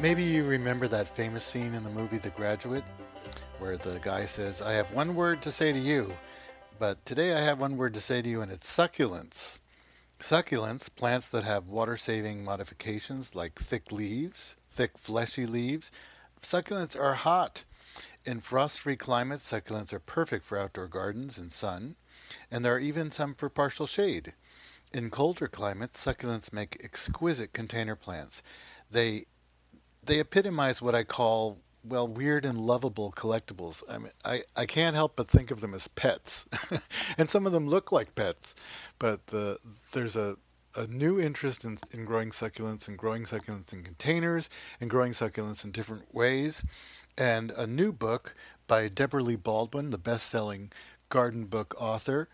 Maybe you remember that famous scene in the movie The Graduate where the guy says, I have one word to say to you, but today I have one word to say to you, and it's succulents. Succulents, plants that have water saving modifications like thick leaves, thick fleshy leaves. Succulents are hot. In frost free climates, succulents are perfect for outdoor gardens and sun, and there are even some for partial shade. In colder climates, succulents make exquisite container plants. They they epitomize what I call well weird and lovable collectibles. I mean, I, I can't help but think of them as pets, and some of them look like pets. But the, there's a a new interest in, in growing succulents and growing succulents in containers and growing succulents in different ways. And a new book by Debra Lee Baldwin, the best selling garden book author.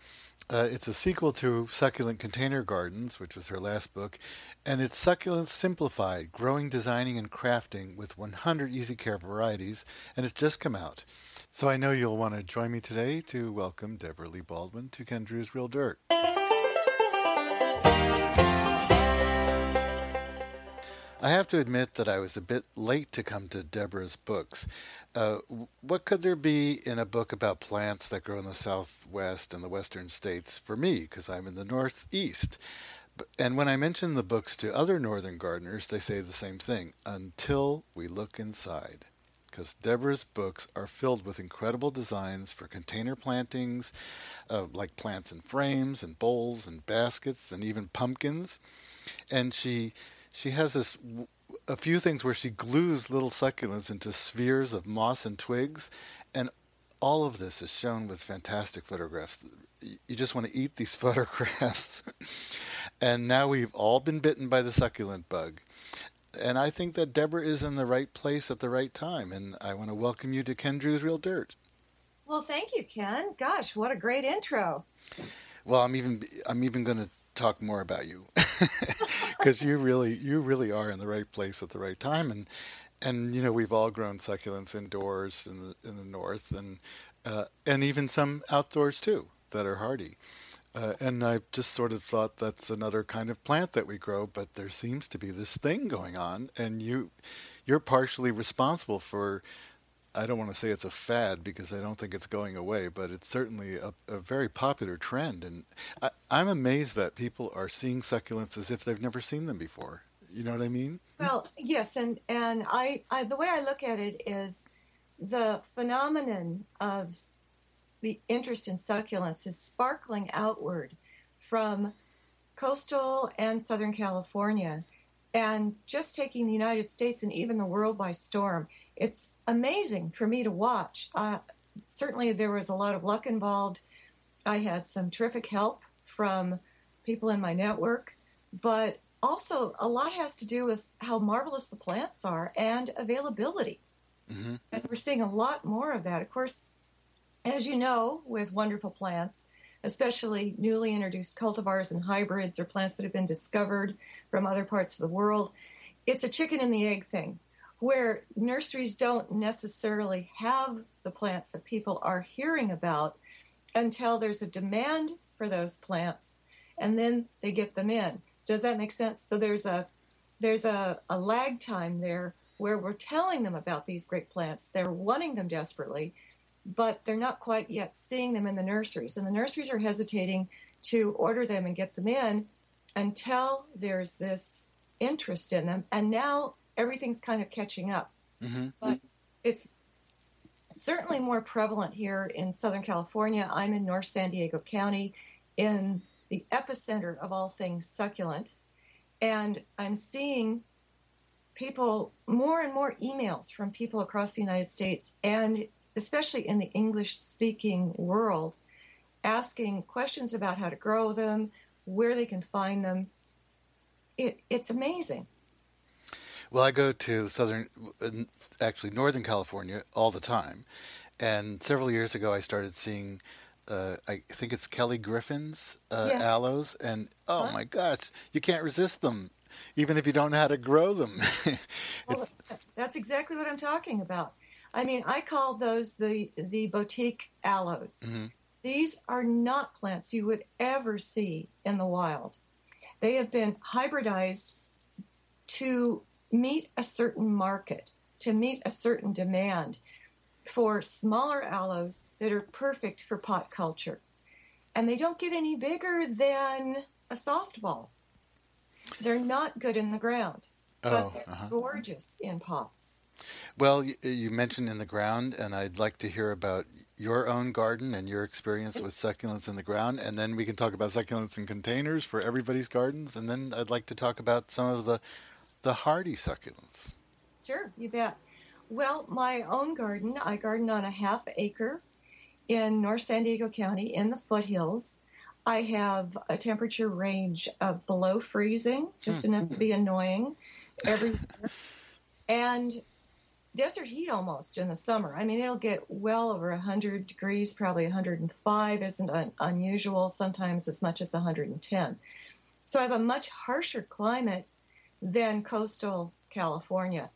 Uh, it's a sequel to Succulent Container Gardens, which was her last book, and it's Succulents Simplified Growing, Designing, and Crafting with 100 Easy Care Varieties, and it's just come out. So I know you'll want to join me today to welcome Debra Lee Baldwin to Ken Druse Real Dirt. I have to admit that I was a bit late to come to Debra's books. Uh, what could there be in a book about plants that grow in the Southwest and the Western states for me, because I'm in the Northeast? And when I mention the books to other Northern gardeners, they say the same thing until we look inside. Because Debra's books are filled with incredible designs for container plantings, uh, like plants in frames and bowls and baskets and even pumpkins. And she she has this a few things where she glues little succulents into spheres of moss and twigs, and all of this is shown with fantastic photographs. You just want to eat these photographs. and now we've all been bitten by the succulent bug. And I think that Debra is in the right place at the right time. And I want to welcome you to Ken Druse Real Dirt. Well, thank you, Ken. Gosh, what a great intro. Well, I'm even I'm even going to talk more about you because you really you really are in the right place at the right time and and you know we've all grown succulents indoors in the in the north and uh, and even some outdoors too that are hardy uh, and I've just sort of thought that's another kind of plant that we grow but there seems to be this thing going on and you you're partially responsible for I don't want to say it's a fad because I don't think it's going away, but it's certainly a, a very popular trend. And I, I'm amazed that people are seeing succulents as if they've never seen them before. You know what I mean? Well, yes, and and I, I the way I look at it is the phenomenon of the interest in succulents is sparkling outward from coastal and southern California and just taking the United States and even the world by storm. It's amazing for me to watch. Uh, certainly, there was a lot of luck involved. I had some terrific help from people in my network, but also a lot has to do with how marvelous the plants are and availability. Mm-hmm. And we're seeing a lot more of that. Of course, as you know, with wonderful plants, especially newly introduced cultivars and hybrids or plants that have been discovered from other parts of the world. It's a chicken and the egg thing where nurseries don't necessarily have the plants that people are hearing about until there's a demand for those plants and then they get them in. Does that make sense? So there's a there's a, a lag time there where we're telling them about these great plants. They're wanting them desperately, but they're not quite yet seeing them in the nurseries. And the nurseries are hesitating to order them and get them in until there's this interest in them. And now everything's kind of catching up. Mm-hmm. But it's certainly more prevalent here in Southern California. I'm in North San Diego County in the epicenter of all things succulent. And I'm seeing people, more and more emails from people across the United States and especially in the English speaking world, asking questions about how to grow them, where they can find them. It, it's amazing. Well, I go to southern, actually northern California all the time, and several years ago I started seeing, uh, I think it's Kelly Griffin's uh, yes. aloes, and oh huh? my gosh, you can't resist them, even if you don't know how to grow them. well, that's exactly what I'm talking about. I mean, I call those the the boutique aloes. Mm-hmm. These are not plants you would ever see in the wild. They have been hybridized to meet a certain market, to meet a certain demand for smaller aloes that are perfect for pot culture. And they don't get any bigger than a softball. They're not good in the ground, Oh, but they're uh-huh. gorgeous in pots. Well, you, you mentioned in the ground, and I'd like to hear about your own garden and your experience with succulents in the ground, and then we can talk about succulents in containers for everybody's gardens, and then I'd like to talk about some of the the hardy succulents. Sure, you bet. Well, my own garden, I garden on a half acre in North San Diego County in the foothills. I have a temperature range of below freezing, just hmm. enough to be annoying every year, and desert heat almost in the summer. I mean, it'll get well over 100 degrees, probably 105 isn't un- unusual, sometimes as much as 110. So I have a much harsher climate than coastal California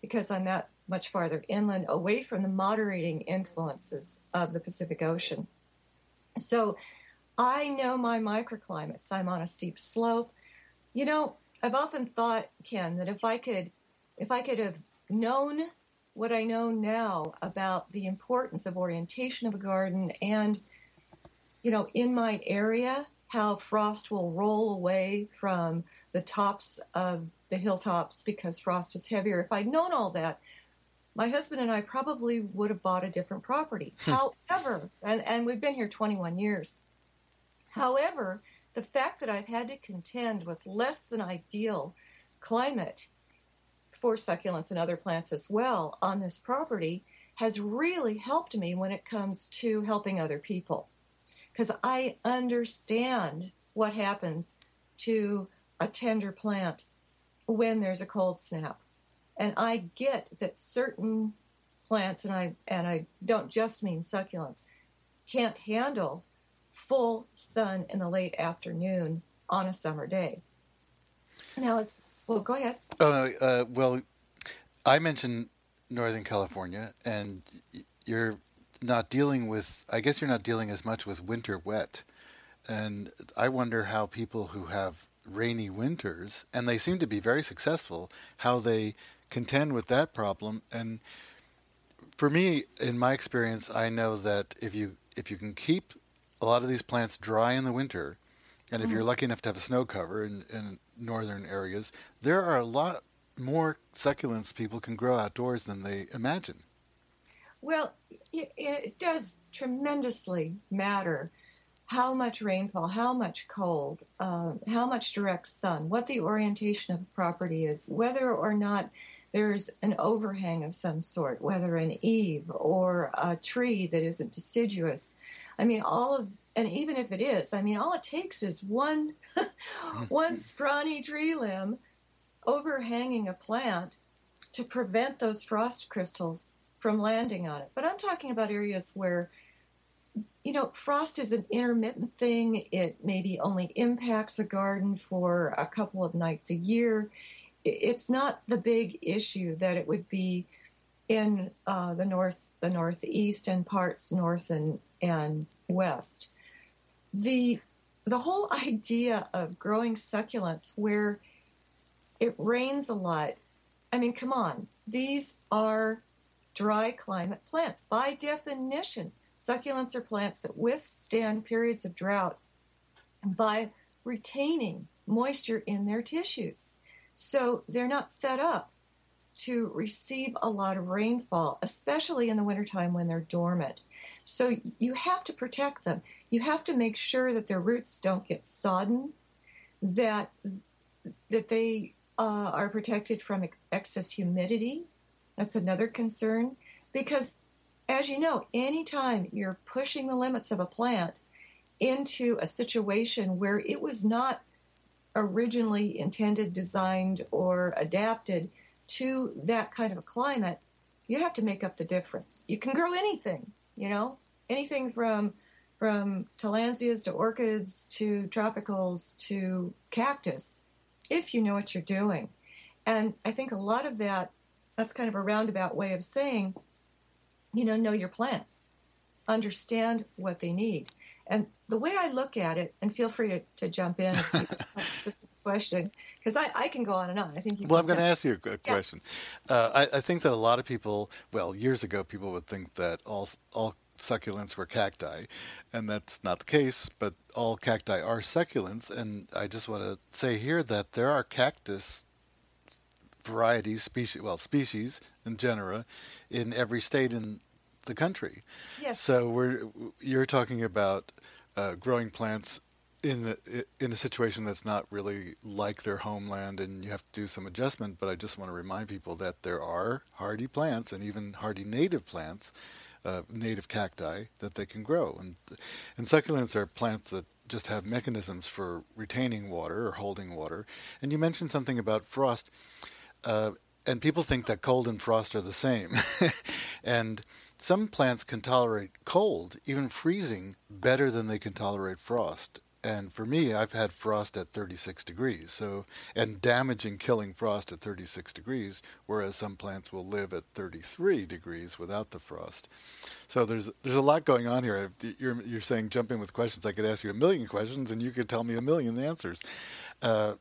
because I'm at much farther inland, away from the moderating influences of the Pacific Ocean. So I know my microclimates. I'm on a steep slope. You know, I've often thought, Ken, that if I could, if I could have known what I know now about the importance of orientation of a garden and, you know, in my area, how frost will roll away from the tops of the hilltops because frost is heavier. If I'd known all that, my husband and I probably would have bought a different property. Hmm. However, and, and we've been here 21 years. However, the fact that I've had to contend with less than ideal climate for succulents and other plants as well on this property has really helped me when it comes to helping other people. Because I understand what happens to a tender plant when there's a cold snap. And I get that certain plants, and I and I don't just mean succulents, can't handle full sun in the late afternoon on a summer day. Now, as well, go ahead. Uh, uh, well, I mentioned Northern California, and you're not dealing with. I guess you're not dealing as much with winter wet, and I wonder how people who have rainy winters, and they seem to be very successful, how they contend with that problem. And for me, in my experience, I know that if you if you can keep a lot of these plants dry in the winter, and if you're lucky enough to have a snow cover in, in northern areas, there are a lot more succulents people can grow outdoors than they imagine. Well, it, it does tremendously matter how much rainfall, how much cold, um, how much direct sun, what the orientation of the property is, whether or not there's an overhang of some sort, whether an eave or a tree that isn't deciduous. I mean, all of, and even if it is, I mean, all it takes is one, one mm-hmm. scrawny tree limb overhanging a plant to prevent those frost crystals from landing on it. But I'm talking about areas where, you know, frost is an intermittent thing. It maybe only impacts a garden for a couple of nights a year. It's not the big issue that it would be in uh, the north, the northeast, and parts north and and west. The the whole idea of growing succulents where it rains a lot. I mean, come on. These are dry climate plants. By definition, succulents are plants that withstand periods of drought by retaining moisture in their tissues. So they're not set up to receive a lot of rainfall, especially in the wintertime when they're dormant. So you have to protect them. You have to make sure that their roots don't get sodden, that that they uh, are protected from ex- excess humidity. That's another concern because, as you know, anytime you're pushing the limits of a plant into a situation where it was not originally intended, designed, or adapted to that kind of a climate, you have to make up the difference. You can grow anything, you know, anything from from tillandsias to orchids to tropicals to cactus, if you know what you're doing. And I think a lot of that, that's kind of a roundabout way of saying, you know, know your plants, understand what they need. And the way I look at it, and feel free to, to jump in if you have specific question because I, I can go on and on. I think you Well, I'm going to ask you a, a question. Uh, I, I think that a lot of people, well, years ago, people would think that all all succulents were cacti, and that's not the case. But all cacti are succulents, and I just want to say here that there are cactus varieties, species, well, species and genera, in every state in the country. Yes. So we're you're talking about uh, growing plants in a, in a situation that's not really like their homeland, and you have to do some adjustment. But I just want to remind people that there are hardy plants and even hardy native plants, uh, native cacti that they can grow, and and succulents are plants that just have mechanisms for retaining water or holding water. And you mentioned something about frost. Uh, and people think that cold and frost are the same. and some plants can tolerate cold, even freezing, better than they can tolerate frost. And for me, I've had frost at 36 degrees, so and damaging, killing frost at 36 degrees, whereas some plants will live at 33 degrees without the frost. So there's there's a lot going on here. You're you're saying jump in with questions. I could ask you a million questions, and you could tell me a million answers. Uh,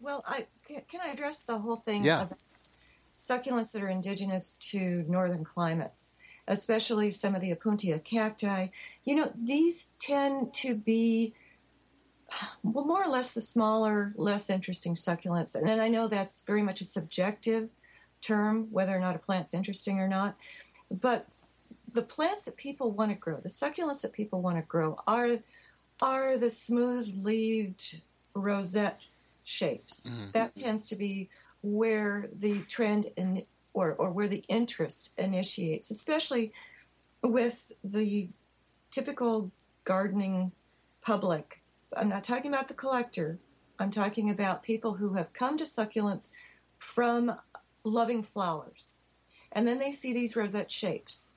Well, I can, can I address the whole thing Yeah. succulents that are indigenous to northern climates, especially some of the Opuntia cacti. You know, these tend to be well, more or less the smaller, less interesting succulents. And, and I know that's very much a subjective term, whether or not a plant's interesting or not. But the plants that people want to grow, the succulents that people want to grow, are are the smooth-leaved rosette shapes. Mhm. That tends to be where the trend in, or or where the interest initiates, especially with the typical gardening public. I'm not talking about the collector. I'm talking about people who have come to succulents from loving flowers. And then they see these rosette shapes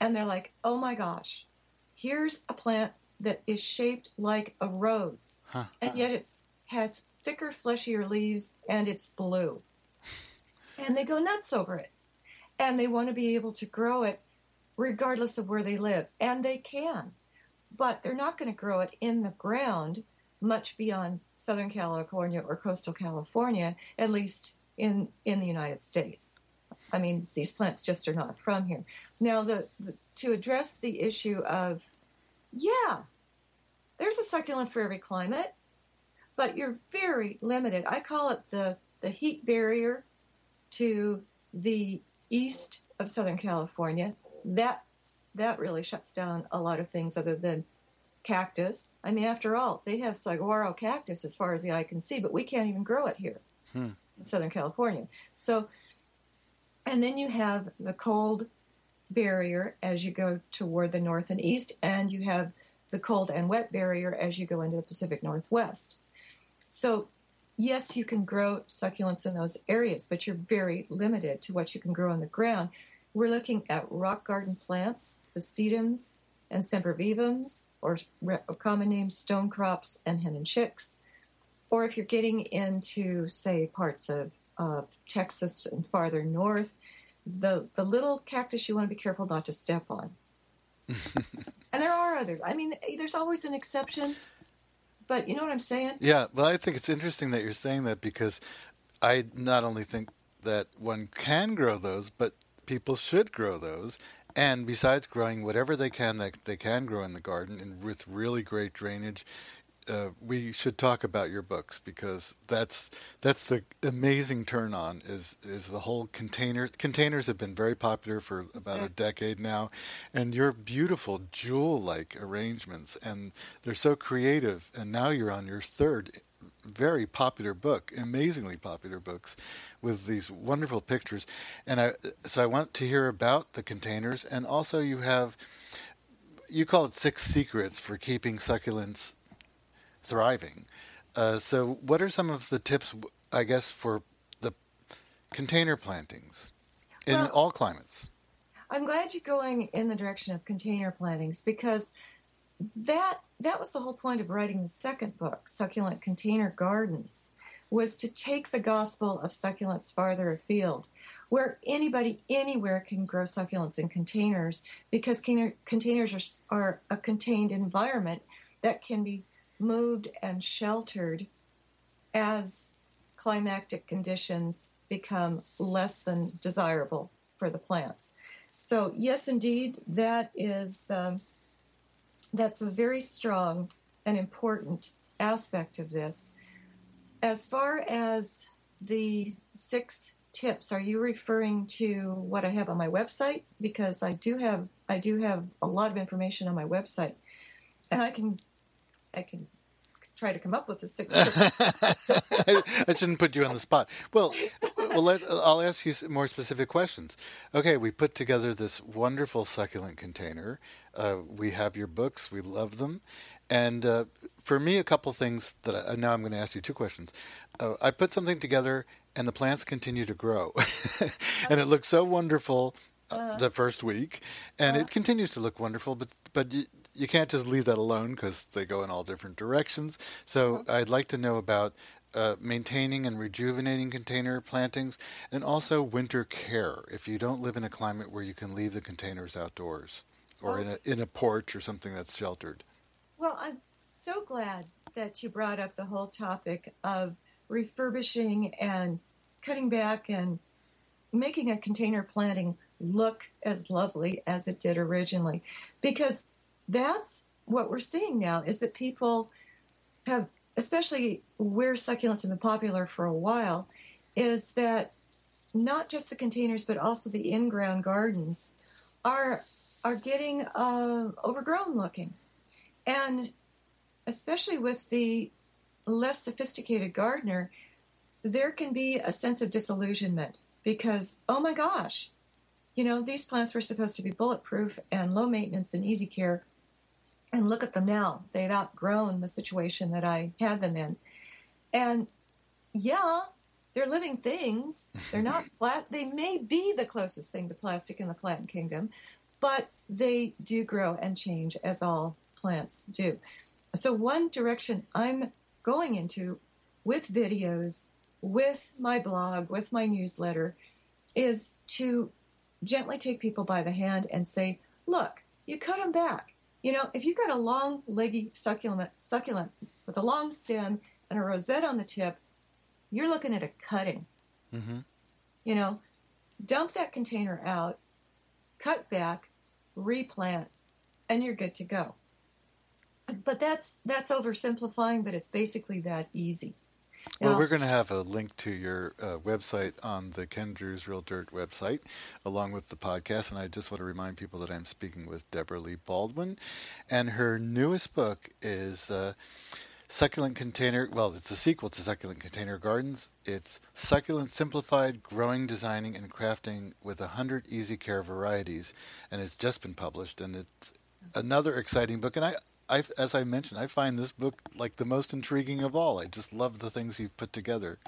and they're like, oh my gosh, here's a plant that is shaped like a rose. huh. And yet it's has thicker, fleshier leaves and it's blue. And they go nuts over it. And they want to be able to grow it regardless of where they live. And they can. But they're not going to grow it in the ground much beyond Southern California or coastal California, at least in, in the United States. I mean, these plants just are not from here. Now, the, the to address the issue of, yeah, there's a succulent for every climate, but you're very limited. I call it the, the heat barrier to the east of Southern California. That that really shuts down a lot of things other than cactus. I mean, after all, they have saguaro cactus as far as the eye can see, but we can't even grow it here Hmm. in Southern California. So, and then you have the cold barrier as you go toward the north and east, and you have the cold and wet barrier as you go into the Pacific Northwest. So, yes, you can grow succulents in those areas, but you're very limited to what you can grow on the ground. We're looking at rock garden plants, the sedums and sempervivums, or or common names stone crops and hen and chicks. Or if you're getting into, say, parts of, of Texas and farther north, the, the little cactus you want to be careful not to step on. and there are others. I mean, there's always an exception, but you know what I'm saying? Yeah, well, I think it's interesting that you're saying that because I not only think that one can grow those, but people should grow those. And besides growing whatever they can that they can grow in the garden and with really great drainage, uh, we should talk about your books because that's that's the amazing turn on is is the whole container containers have been very popular for about a decade now and your beautiful jewel like arrangements and they're so creative and now you're on your third very popular book amazingly popular books with these wonderful pictures. And I so I want to hear about the containers and also you have you call it six secrets for keeping succulents thriving. Uh, so, what are some of the tips, I guess, for the container plantings in Well- all climates? I'm glad you're going in the direction of container plantings because that that was the whole point of writing the second book, Succulent Container Gardens, was to take the gospel of succulents farther afield, where anybody anywhere can grow succulents in containers because containers are, are a contained environment that can be moved and sheltered as climatic conditions become less than desirable for the plants. So yes, indeed, that is um, that's a very strong and important aspect of this. As far as the six tips, are you referring to what I have on my website? Because I do have I do have a lot of information on my website, and I can I can try to come up with a six. I, I shouldn't put you on the spot. Well, well, let, I'll ask you more specific questions. Okay, we put together this wonderful succulent container. Uh, we have your books. We love them. And uh, for me, a couple things that I, now I'm going to ask you two questions. Uh, I put something together, and the plants continue to grow, and it looks so wonderful uh, the first week, and it continues to look wonderful. But but you, can't just leave that alone because they go in all different directions. So uh-huh. I'd like to know about uh, maintaining and rejuvenating container plantings, and also winter care. If you don't live in a climate where you can leave the containers outdoors, or in a in a porch or something that's sheltered. Well, I'm so glad that you brought up the whole topic of refurbishing and cutting back and making a container planting look as lovely as it did originally, because that's what we're seeing now is that people have, especially where succulents have been popular for a while, is that not just the containers but also the in-ground gardens are are getting uh, overgrown looking, and especially with the less sophisticated gardener, there can be a sense of disillusionment because oh my gosh, you know these plants were supposed to be bulletproof and low maintenance and easy care and look at them now. They've outgrown the situation that I had them in. And yeah, they're living things. They're not flat. They may be the closest thing to plastic in the plant kingdom, but they do grow and change as all plants do. So, one direction I'm going into with videos, with my blog, with my newsletter, is to gently take people by the hand and say, look, you cut them back. You know, if you've got a long, leggy succulent, succulent with a long stem and a rosette on the tip, you're looking at a cutting. Mm-hmm. You know, dump that container out, cut back, replant, and you're good to go. But that's that's oversimplifying, but it's basically that easy. Well, we're going to have a link to your uh, website on the Ken Druse Real Dirt website, along with the podcast. And I just want to remind people that I'm speaking with Debra Lee Baldwin, and her newest book is uh, Succulent Container. Well, it's a sequel to Succulent Container Gardens. It's Succulent Simplified Growing, Designing, and Crafting with a hundred Easy Care Varieties, and it's just been published. And it's another exciting book. And I I, as I mentioned, I find this book like the most intriguing of all. I just love the things you've put together.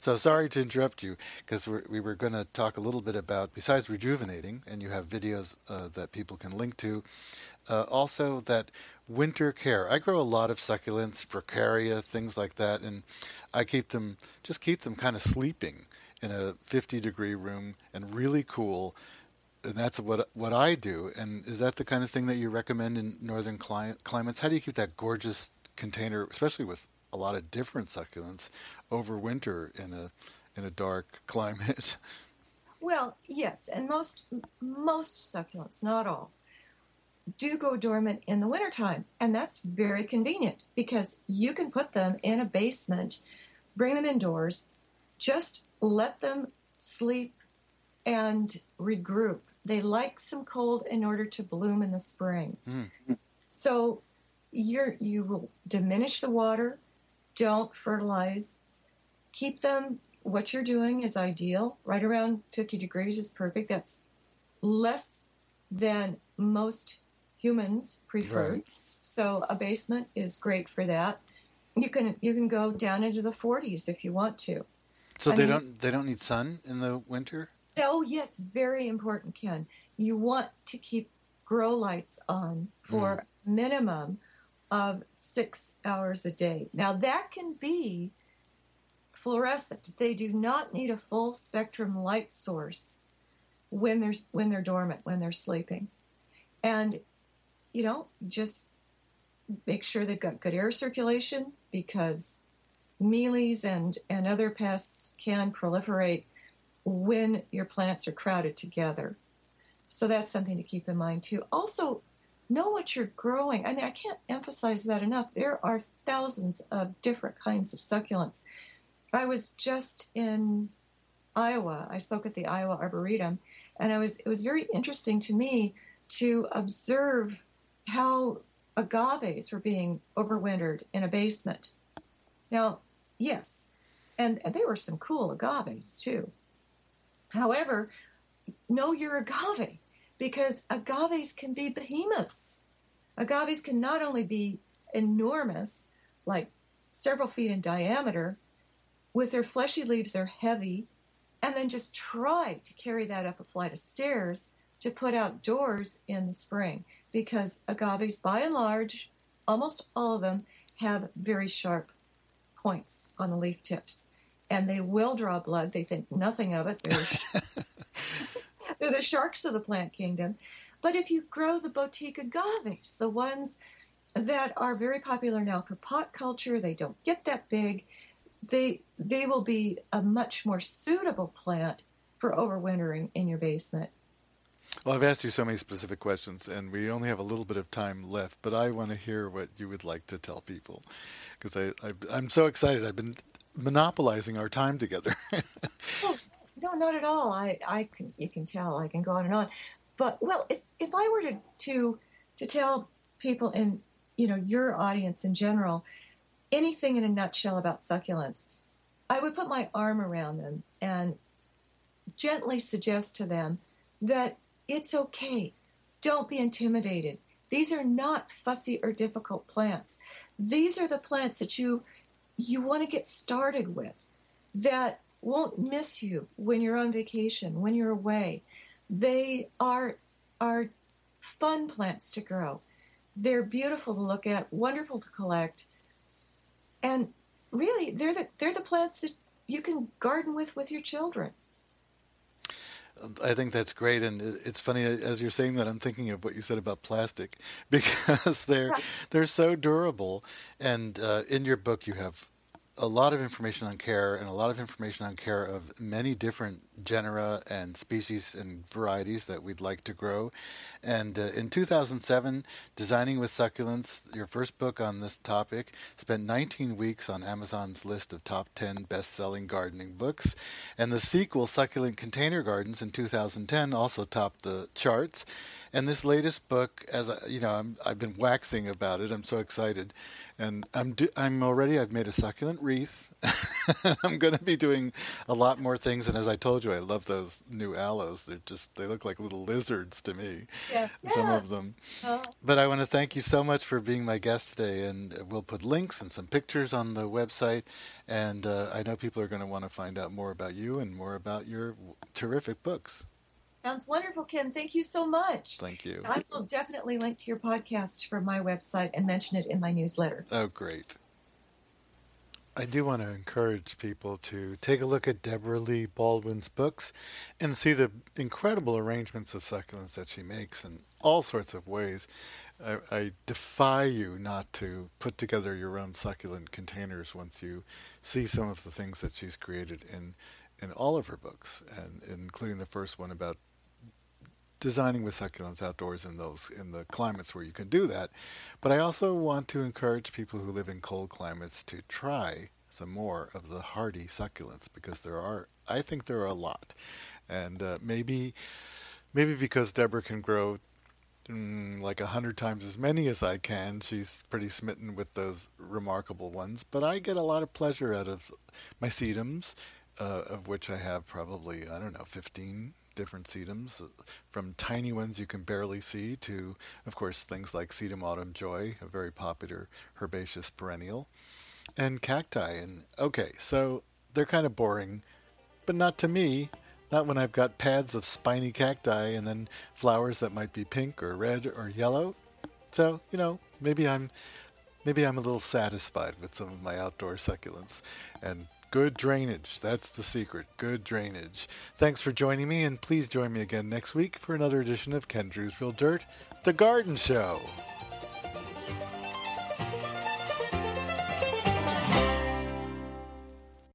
So sorry to interrupt you because we were going to talk a little bit about, besides rejuvenating, and you have videos uh, that people can link to, uh, also that winter care. I grow a lot of succulents, Furcraea, things like that, and I keep them, just keep them kind of sleeping in a 50 degree room and really cool and that's what what I do. And is that the kind of thing that you recommend in northern cli- climates? How do you keep that gorgeous container, especially with a lot of different succulents, over winter in a in a dark climate? Well, yes, and most most succulents, not all, do go dormant in the wintertime, and that's very convenient because you can put them in a basement, bring them indoors, just let them sleep and regroup they like some cold in order to bloom in the spring. Mm. So you're, you will diminish the water, don't fertilize, keep them. What you're doing is ideal. Right around 50 degrees is perfect. That's less than most humans prefer. Right. So a basement is great for that. You can you can go down into the 40s if you want to. So I they mean, don't they don't need sun in the winter? Oh, yes, very important, Ken. You want to keep grow lights on for mm. minimum of six hours a day. Now, that can be fluorescent. They do not need a full spectrum light source when they're when they're dormant, when they're sleeping. And you know, just make sure they've got good air circulation because mealies and, and other pests can proliferate when your plants are crowded together. So that's something to keep in mind too. Also, know what you're growing. I mean, I can't emphasize that enough. There are thousands of different kinds of succulents. I was just in Iowa. I spoke at the Iowa Arboretum, and I was it was very interesting to me to observe how agaves were being overwintered in a basement. Now, yes, and, and they were some cool agaves too. However, know your agave because agaves can be behemoths. Agaves can not only be enormous, like several feet in diameter, with their fleshy leaves, they're heavy, and then just try to carry that up a flight of stairs to put outdoors in the spring because agaves, by and large, almost all of them have very sharp points on the leaf tips. And they will draw blood. They think nothing of it. They're, sharks. They're the sharks of the plant kingdom. But if you grow the boutique agaves, the ones that are very popular now for pot culture, they don't get that big. They they will be a much more suitable plant for overwintering in your basement. Well, I've asked you so many specific questions, and we only have a little bit of time left, but I want to hear what you would like to tell people because I, I, am so excited. I've been monopolizing our time together. no, not at all. I, I can, you can tell. I can go on and on. But well, if, if I were to, to to tell people in you know your audience in general anything in a nutshell about succulents, I would put my arm around them and gently suggest to them that it's okay. Don't be intimidated. These are not fussy or difficult plants. These are the plants that you you want to get started with that won't miss you when you're on vacation, when you're away. They are are fun plants to grow. They're beautiful to look at, wonderful to collect. And really, they're the they're the plants that you can garden with with your children. I think that's great, and it's funny as you're saying that I'm thinking of what you said about plastic because they're they're so durable. And uh, in your book, you have a lot of information on care and a lot of information on care of many different genera and species and varieties that we'd like to grow. And uh, in 2007, Designing with Succulents, your first book on this topic, spent 19 weeks on Amazon's list of top 10 best selling gardening books. And the sequel, Succulent Container Gardens, in 2010, also topped the charts. And this latest book, as I, you know, I'm, I've been waxing about it. I'm so excited, and I'm do, I'm already. I've made a succulent wreath. I'm going to be doing a lot more things. And as I told you, I love those new aloes. They're just they look like little lizards to me. Yeah. Some yeah. of them. But I want to thank you so much for being my guest today, and we'll put links and some pictures on the website. And uh, I know people are going to want to find out more about you and more about your terrific books. Sounds wonderful, Ken. Thank you so much. Thank you. I will definitely link to your podcast from my website and mention it in my newsletter. Oh, great. I do want to encourage people to take a look at Debra Lee Baldwin's books and see the incredible arrangements of succulents that she makes in all sorts of ways. I, I, defy you not to put together your own succulent containers once you see some of the things that she's created in in all of her books, and including the first one about designing with succulents outdoors in those in the climates where you can do that. But I also want to encourage people who live in cold climates to try some more of the hardy succulents because there are I think there are a lot, and uh, maybe maybe because Debra can grow mm, like a hundred times as many as I can, she's pretty smitten with those remarkable ones. But I get a lot of pleasure out of my sedums, uh, of which I have probably I don't know 15 different sedums, uh, from tiny ones you can barely see to, of course, things like sedum autumn joy, a very popular herbaceous perennial, and cacti. And okay, so they're kind of boring, but not to me. Not when I've got pads of spiny cacti and then flowers that might be pink or red or yellow. So, you know, maybe I'm maybe I'm a little satisfied with some of my outdoor succulents. And Good drainage. That's the secret. Good drainage. Thanks for joining me, and please join me again next week for another edition of Ken Druse Real Dirt, The Garden Show.